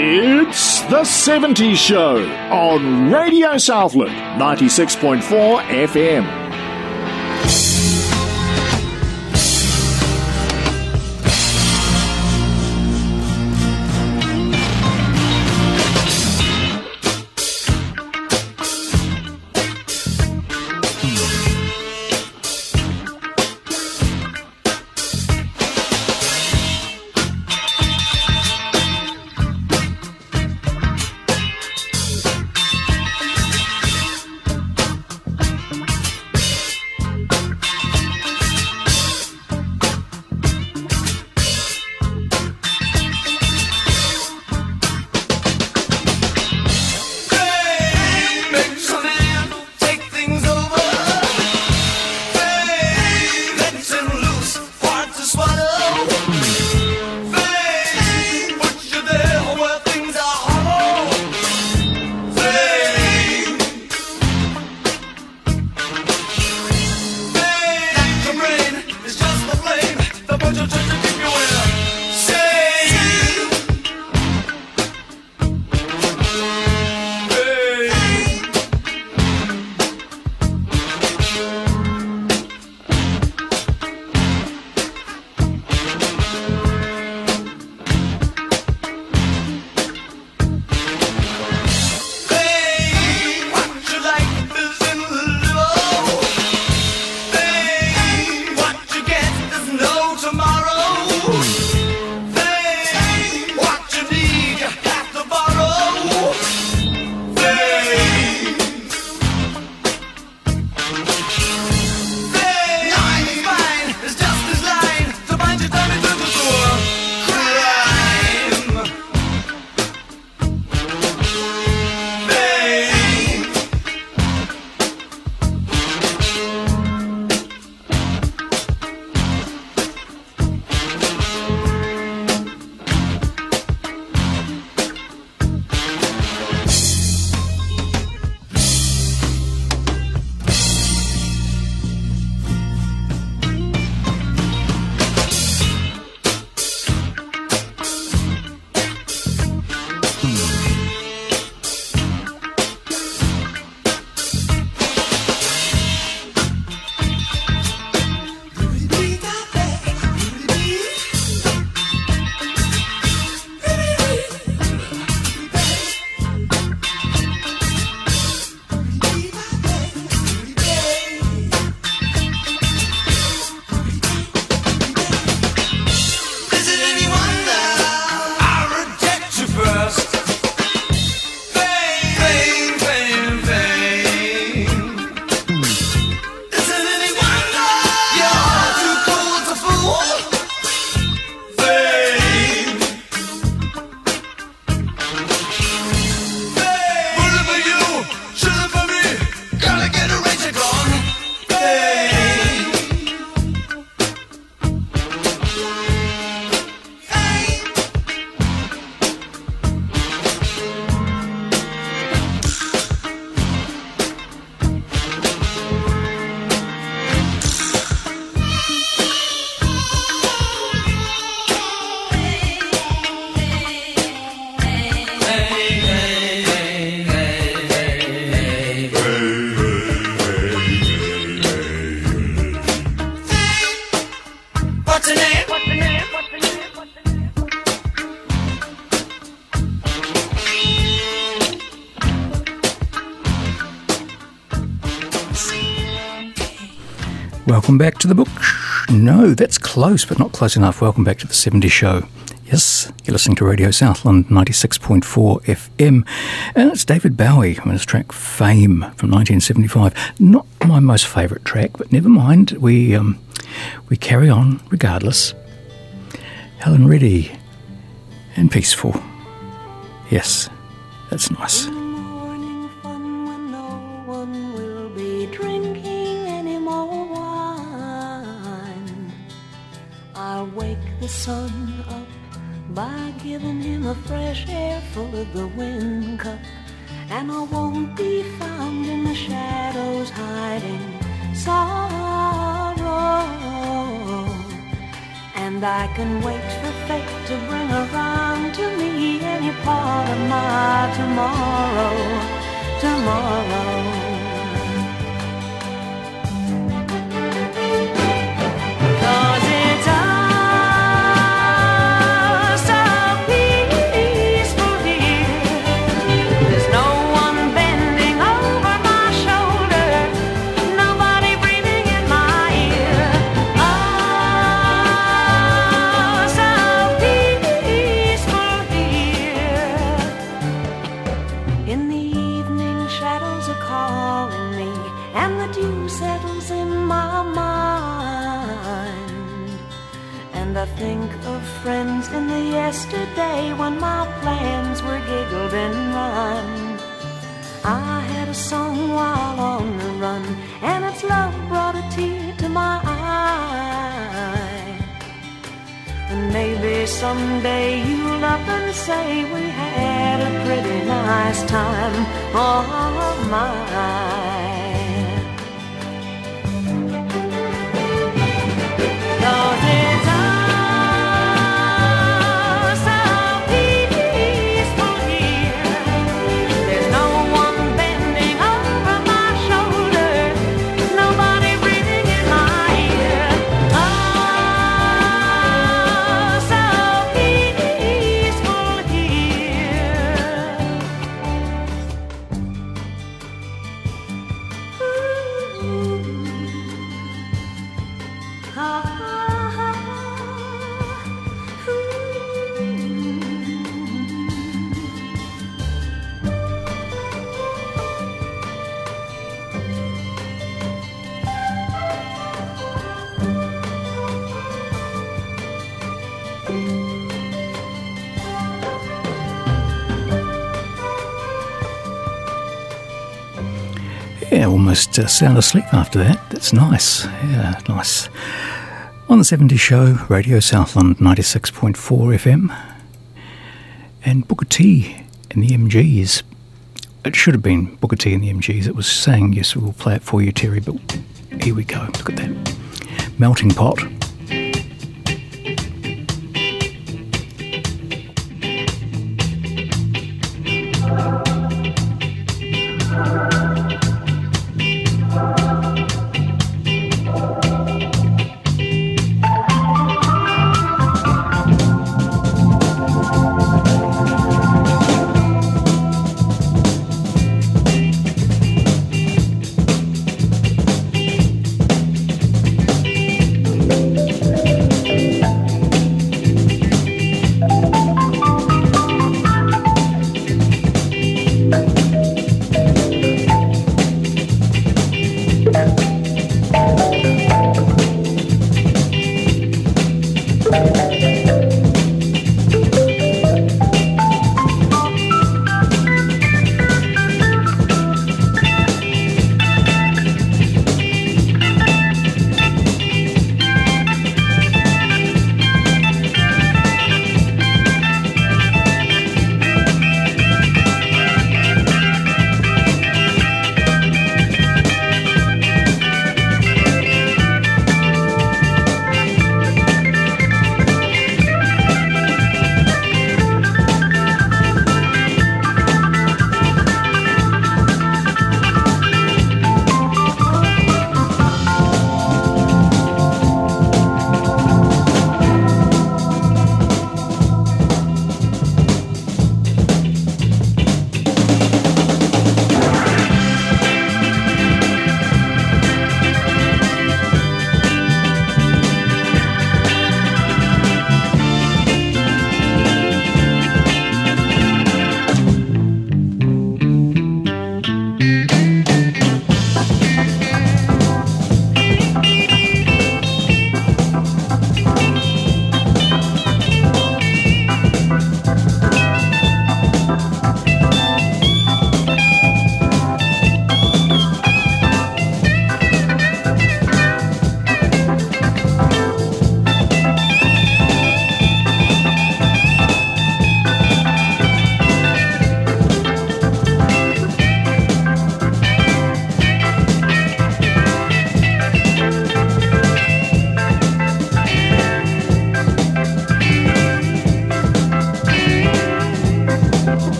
It's the 70s Show on Radio Southland 96.4 FM. Welcome back to the book. No, that's close, but not close enough. Welcome back to the 70 show. Yes, you're listening to Radio Southland 96.4 FM. And it's David Bowie on his track Fame from 1975. Not my most favourite track, but never mind. We, um, we carry on regardless. Helen Reddy and Peaceful. Yes, that's nice. Sun up by giving him a fresh air full of the wind cup. And I won't be found in the shadows hiding sorrow. And I can wait for fate to bring around to me any part of my almost uh, sound asleep after that. That's nice. Yeah, nice. On the 70s show, Radio Southland 96.4 FM. And Booker T and the MGs. It should have been Booker T and the MGs. It was saying, yes, we'll play it for you, Terry, but here we go. Look at that. Melting Pot.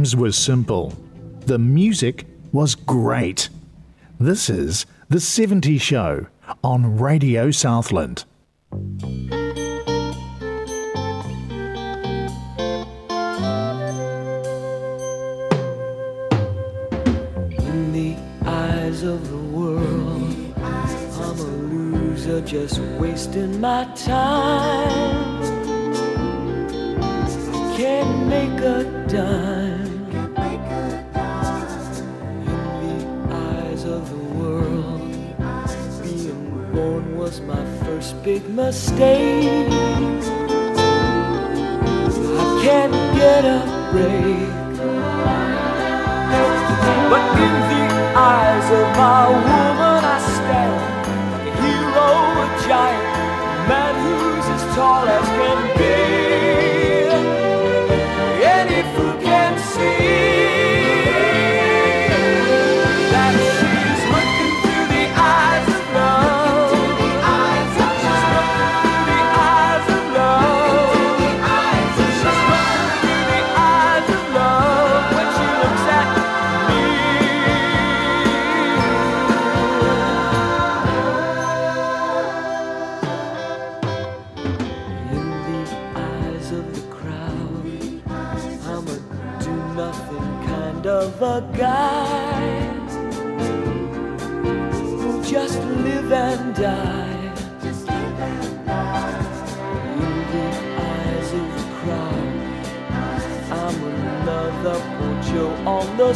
Was were simple. The music was great. This is The 70 Show on Radio Southland. In the eyes of the world, I'm a loser just wasting my time. mistakes. I can't get a break. But in the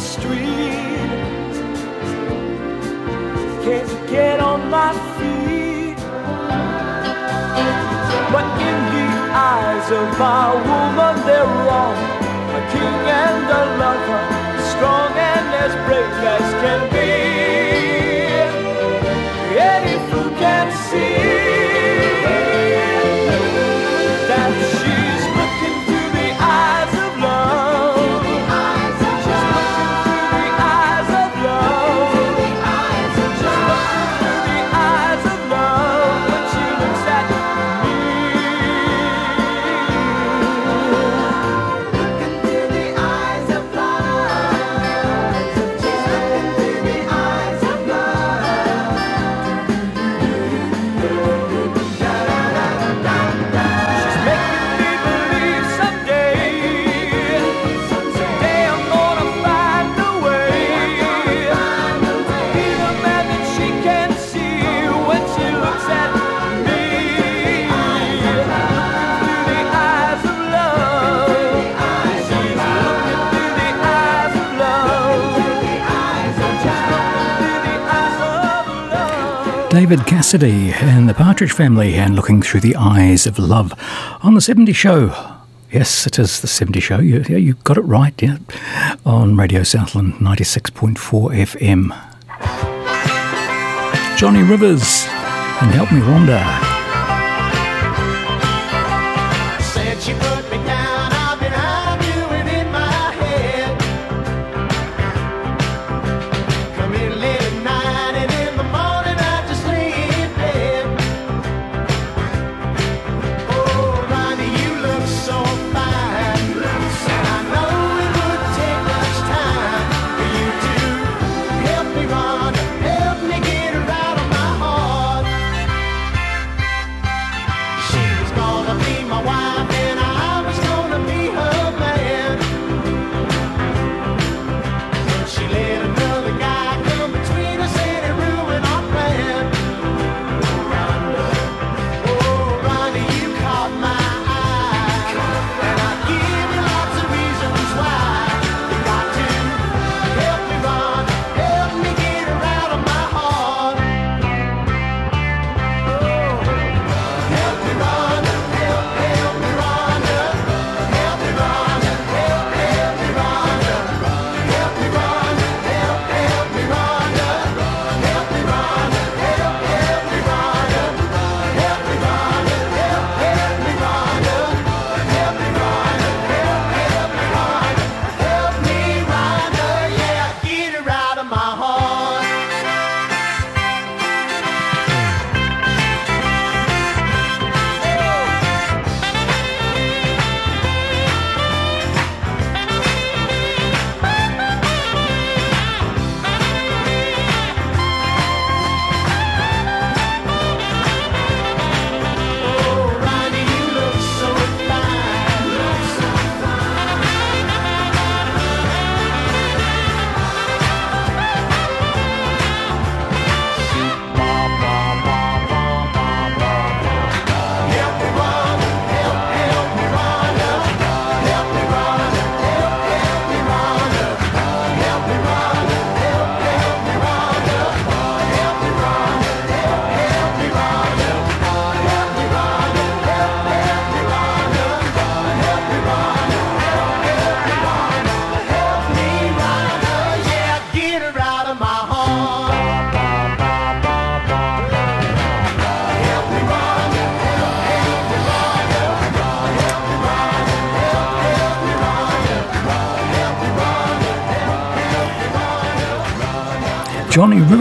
street. Can't get on my feet. But in the eyes of my woman. David Cassidy and the Partridge Family and looking through the eyes of love on the 70 show. Yes, it is the 70 show. You, you got it right, yeah. On Radio Southland 96.4 FM. Johnny Rivers and Help Me Rhonda.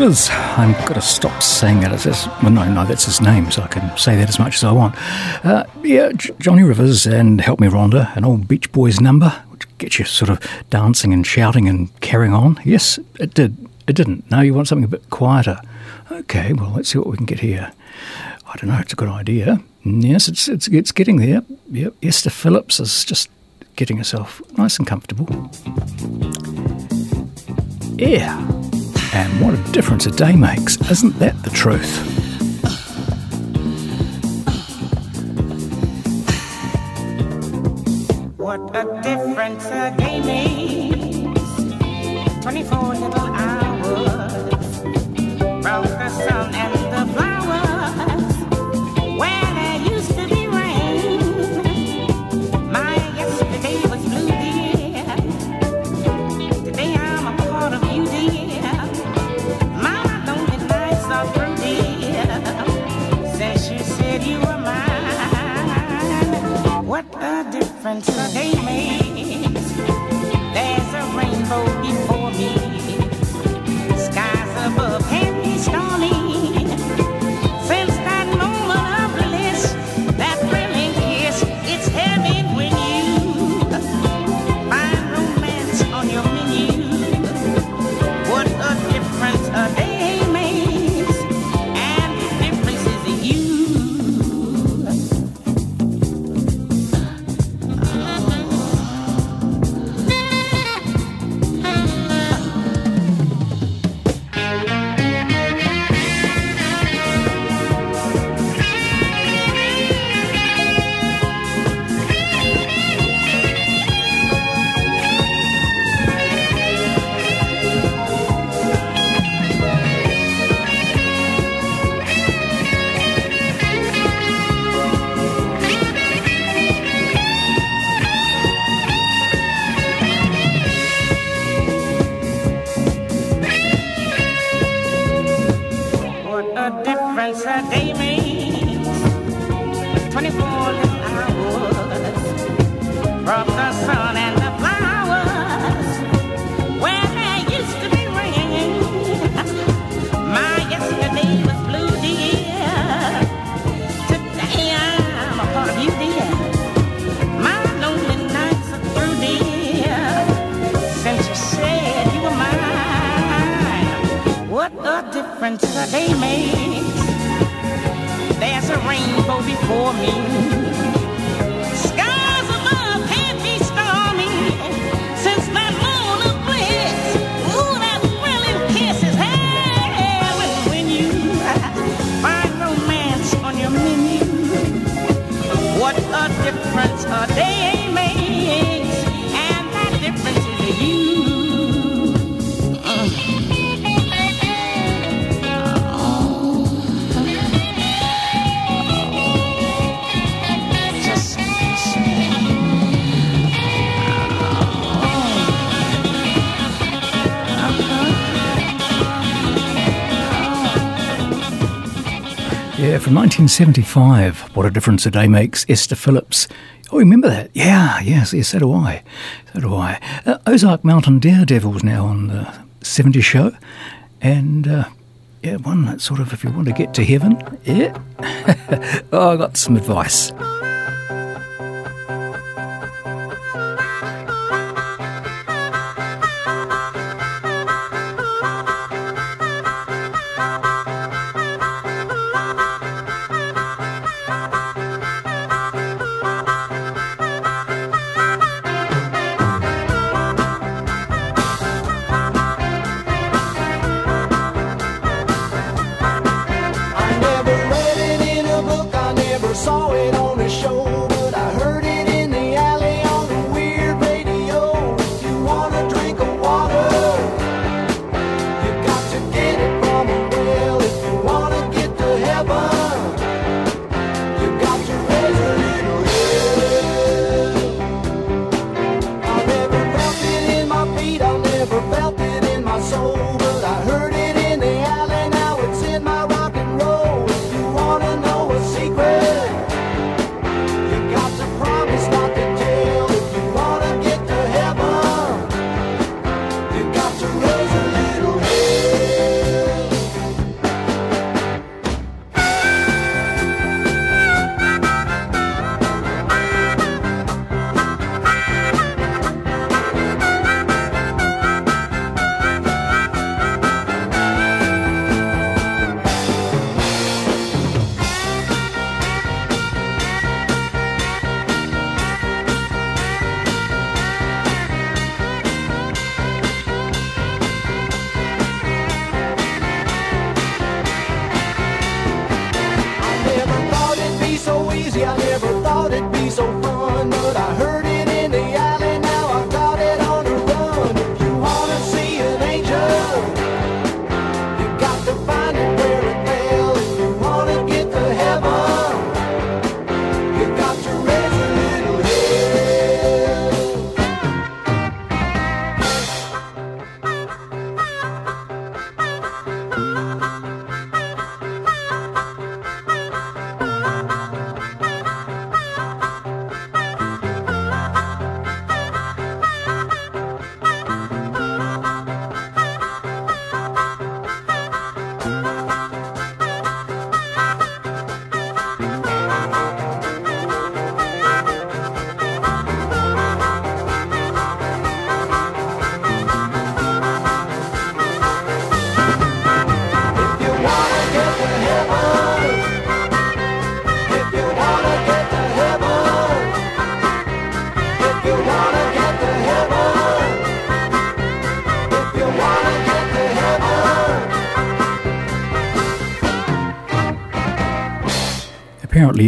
I'm got to stop saying that. It's well, no, no, that's his name, so I can say that as much as I want. Uh, yeah, J- Johnny Rivers and Help Me Rhonda, an old Beach Boys number, which gets you sort of dancing and shouting and carrying on. Yes, it did. It didn't. No, you want something a bit quieter. Okay, well, let's see what we can get here. I don't know. It's a good idea. Yes, it's it's, it's getting there. Yep, Esther Phillips is just getting herself nice and comfortable. Yeah. And what a difference a day makes. Isn't that the truth? What a difference a day makes. 24 difference a from 1975. What a difference a day makes. Esther Phillips. Oh, remember that? Yeah, yes, yes, so do I. So do I. Uh, Ozark Mountain Daredevils now on the 70 show. And, uh, yeah, one that sort of, if you want to get to heaven, yeah. oh, I got some advice.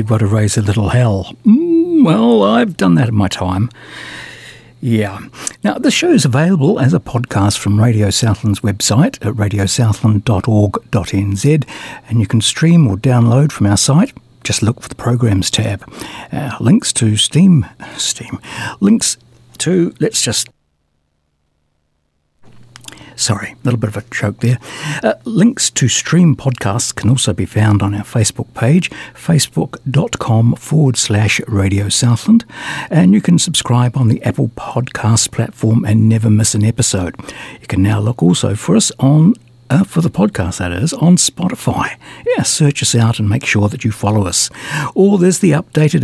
You've got to raise a little hell. Mm, well, I've done that in my time. Yeah. Now, the show is available as a podcast from Radio Southland's website at radiosouthland.org.nz, and you can stream or download from our site. Just look for the programs tab. Uh, links to Steam, Steam, links to, let's just Sorry, a little bit of a choke there. Uh, links to stream podcasts can also be found on our Facebook page, facebook.com forward slash Radio Southland. And you can subscribe on the Apple Podcast platform and never miss an episode. You can now look also for us on uh, for the podcast, that is, on Spotify. Yeah, search us out and make sure that you follow us. Or there's the updated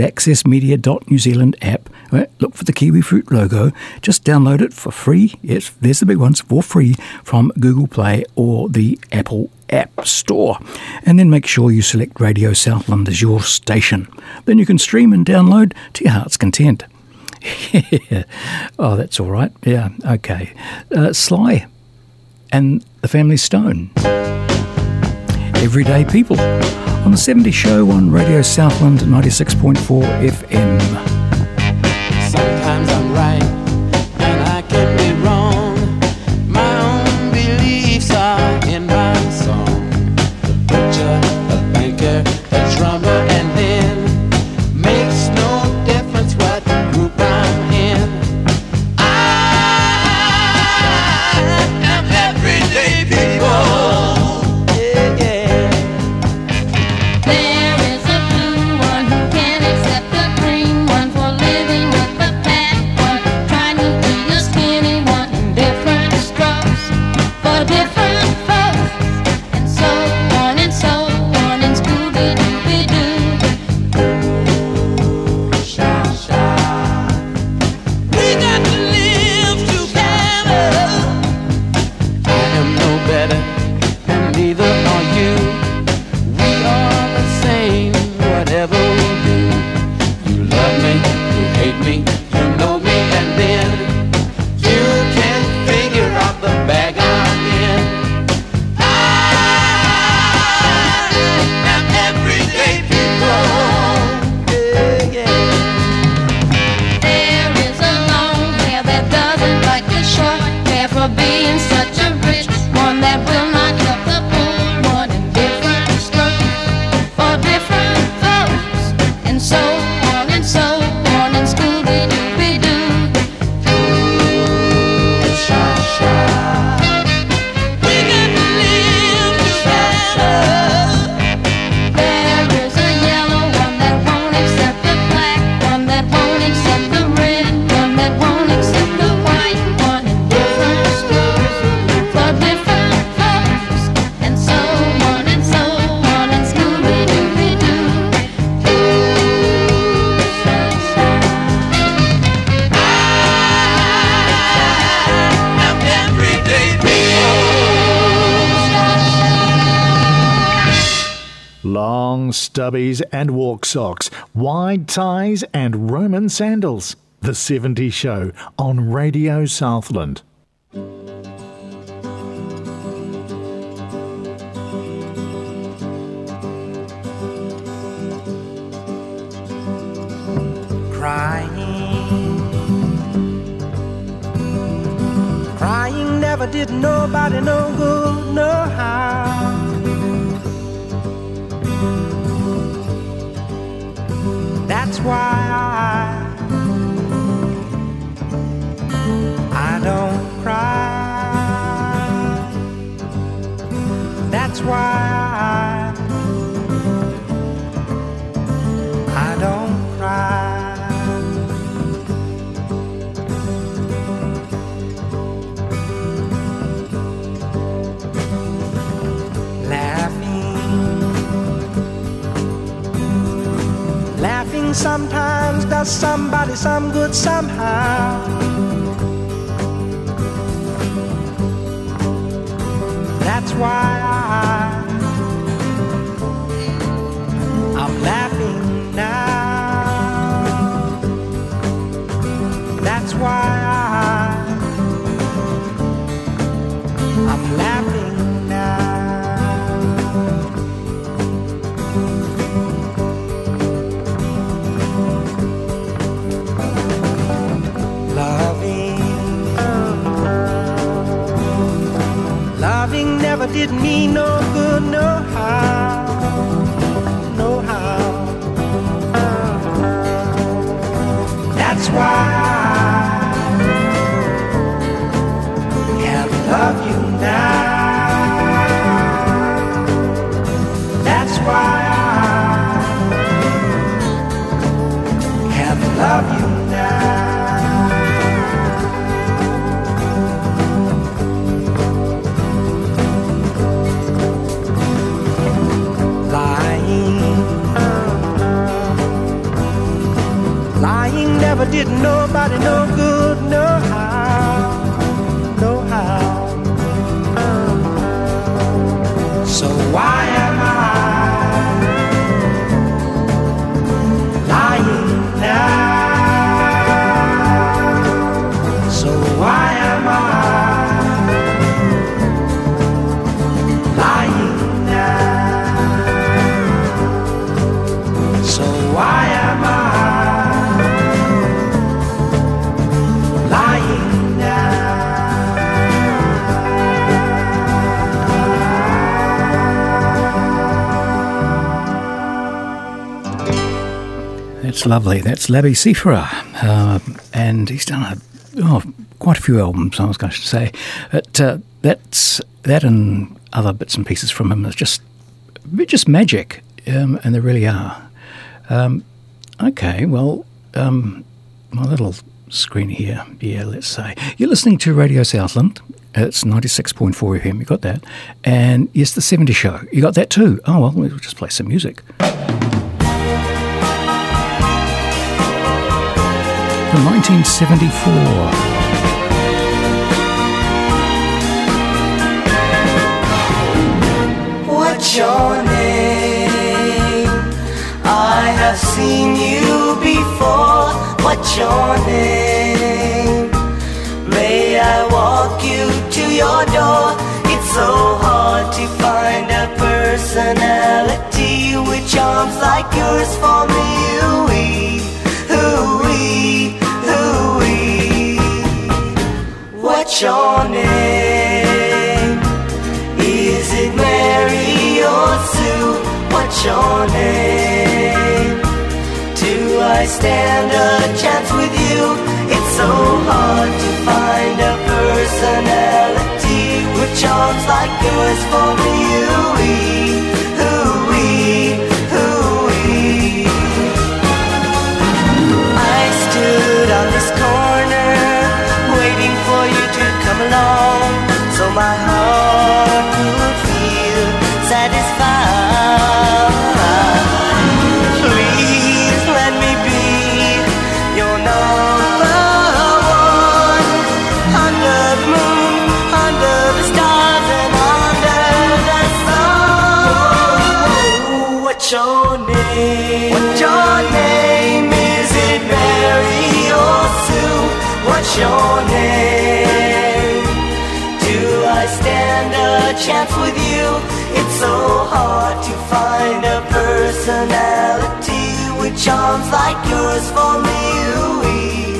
New Zealand app. Uh, look for the kiwi fruit logo. Just download it for free. Yes, there's the big ones for free from Google Play or the Apple App Store. And then make sure you select Radio Southland as your station. Then you can stream and download to your heart's content. oh, that's all right. Yeah, okay. Uh, Sly and the Family Stone. Everyday People on the 70 show on Radio Southland 96.4 FM. Sometimes stubbies and walk socks, wide ties and Roman sandals. The 70 Show on Radio Southland. crying. Crying never did nobody no good, no how. Why I, I don't cry. That's why I, sometimes does somebody some good somehow. That's why I, I'm laughing now. That's why I, I'm laughing lovely. That's Labi Siffre. Uh, and he's done a, oh, quite a few albums, I was going to say. But uh, that's, that and other bits and pieces from him is just, just magic. Um, and they really are. Um, okay, well, um, my little screen here. Yeah, let's say. You're listening to Radio Southland. It's 96.4 FM. You got that. And yes, the 70 show. You got that too. Oh, well, we'll just play some music. From 1974. What's your name? I have seen you before. What's your name? May I walk you to your door? It's so hard to find a personality with charms like yours for me. Ooh-wee, ooh-wee. What's your name? Is it Mary or Sue? What's your name? Do I stand a chance with you? It's so hard to find a personality with charms like yours for me. Your name? Do I stand a chance with you? It's so hard to find a personality with charms like yours for me. Ooh-wee,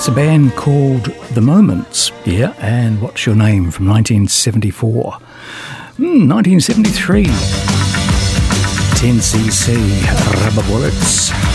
that's a band called The Moments, yeah, and What's Your Name from 1974. Hmm, 1973. 10cc Rubber Bullets.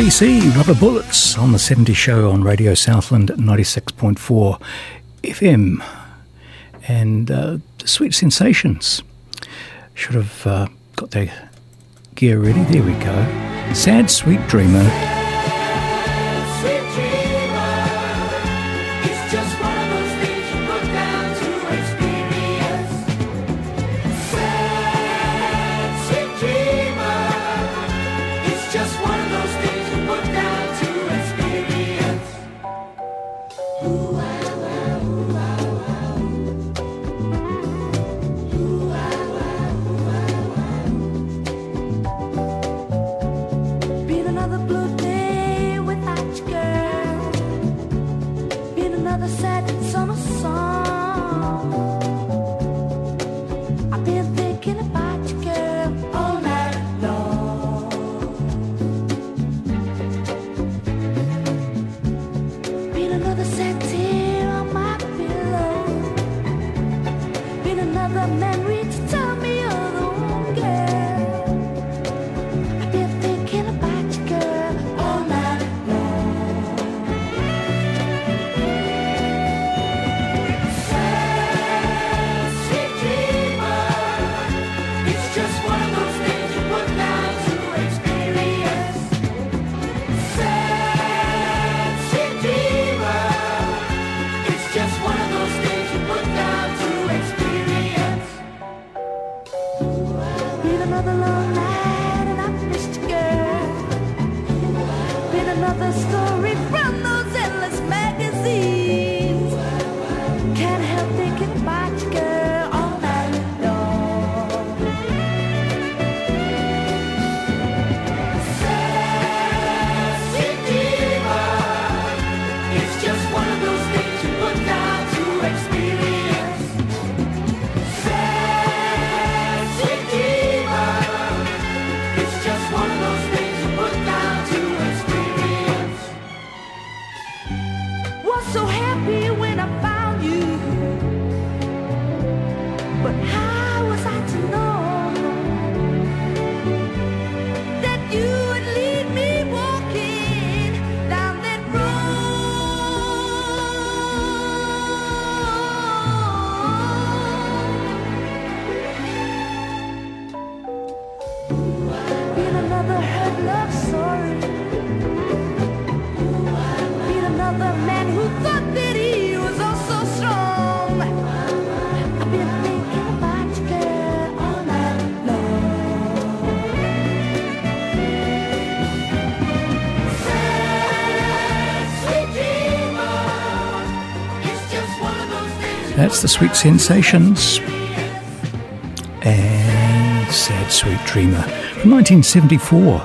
CC, Rubber Bullets on the 70 show on Radio Southland 96.4 FM. And uh, Sweet Sensations. Should have uh, got their gear ready. There we go. Sad Sweet Dreamer that's the Sweet Sensations and Sad Sweet Dreamer from 1974.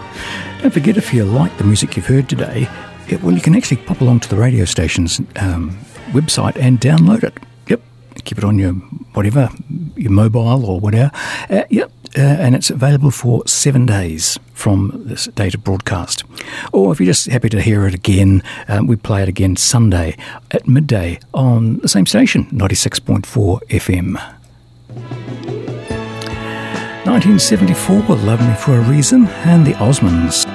Don't forget if you like the music you've heard today, it, well, you can actually pop along to the radio station's um, website and download it. Yep, keep it on your whatever, your mobile or whatever. Uh, yep, uh, and it's available for seven days from this data broadcast. Or if you're just happy to hear it again, um, we play it again Sunday at midday on the same station, 96.4 FM. 1974, Love Me for a Reason, and the Osmonds.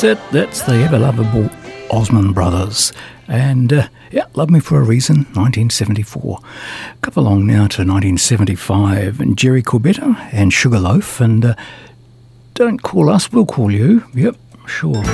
That's it. That's the ever lovable Osmond Brothers. And uh, yeah, Love Me for a Reason, 1974. Come along now to 1975 and Jerry Corbetta and Sugarloaf. And uh, don't call us, we'll call you. Yep, sure.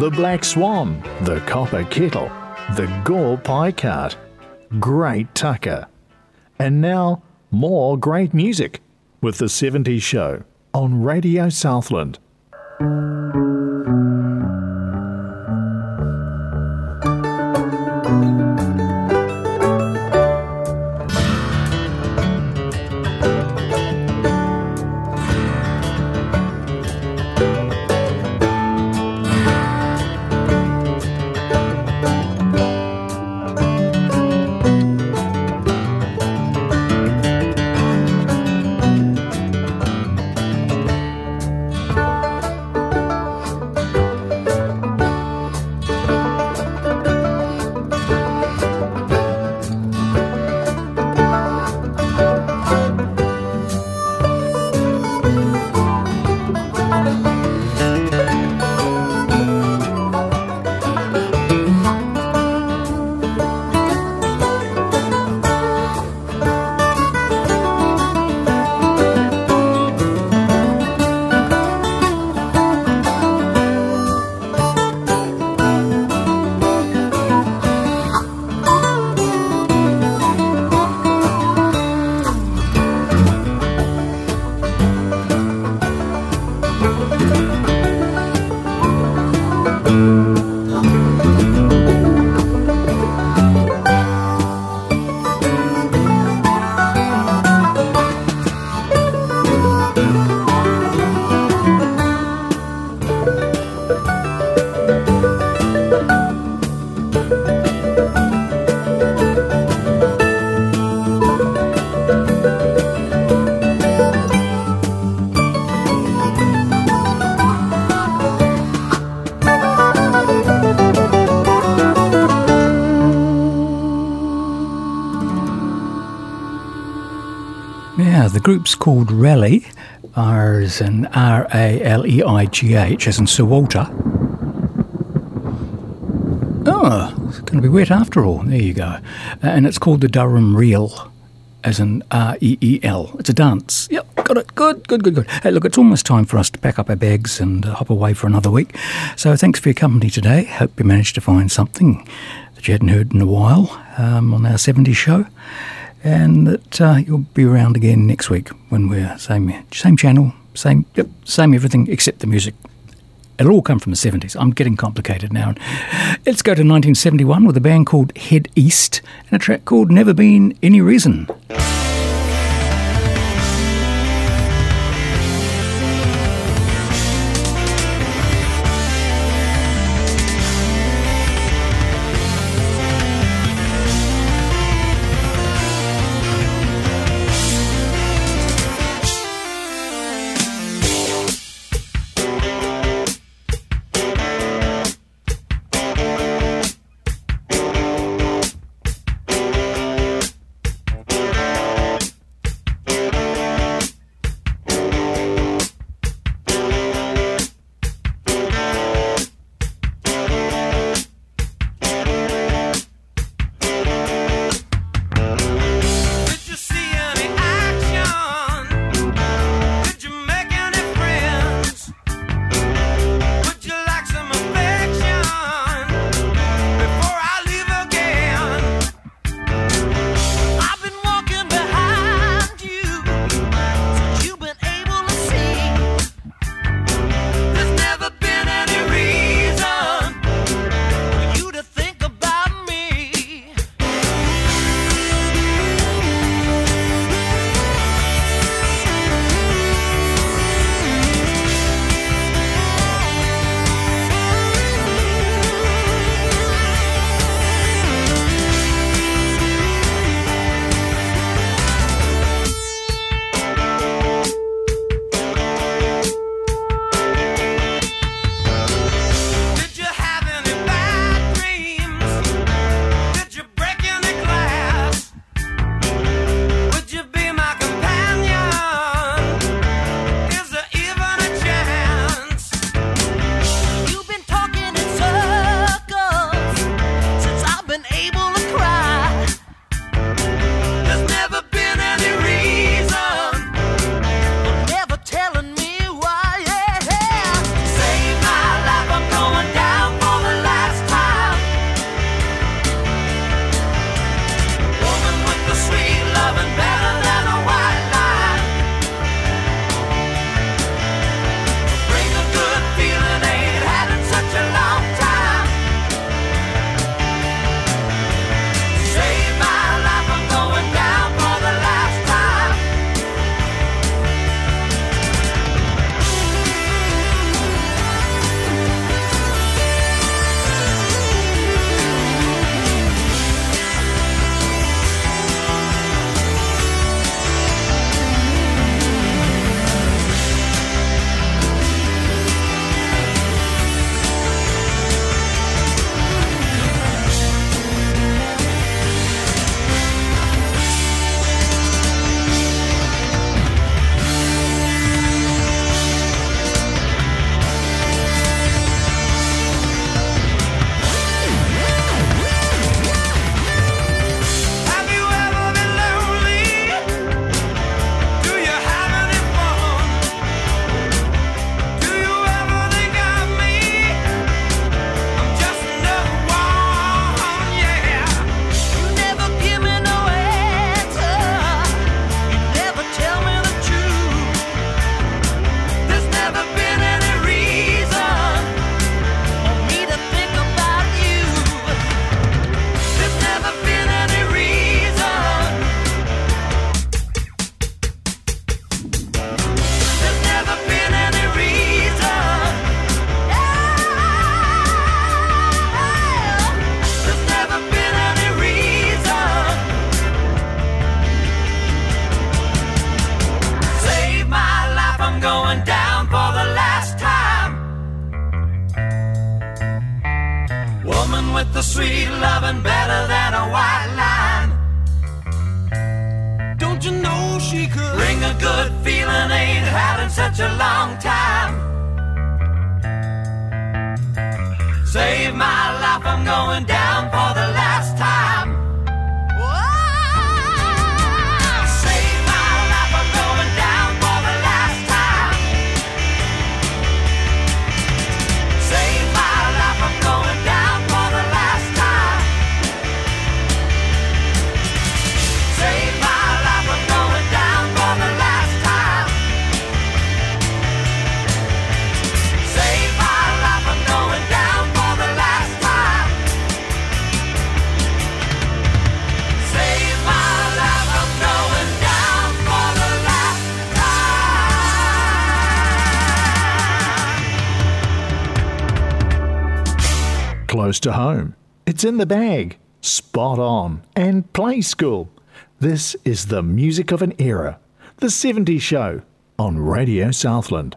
The black swan, the copper kettle, the gore pie cart, great tucker. And now, more great music with the 70s show on Radio Southland. the group's called Raleigh, R is in R A L E I G H, as in Sir Walter. Oh, it's going to be wet after all. There you go. Uh, and it's called the Durham Reel, as in R E E L. It's a dance. Yep, got it. Good, good, good, good. Hey, look, it's almost time for us to pack up our bags and uh, hop away for another week. So thanks for your company today. Hope you managed to find something that you hadn't heard in a while um, on our 70s show and that uh, you'll be around again next week when we're same same channel, same yep, same everything except the music. It'll all come from the 70s. I'm getting complicated now. Let's go to 1971 with a band called Head East and a track called Never Been Any Reason. Close to home. It's in the bag, spot on, and play school. This is the music of an era. The 70s Show on Radio Southland.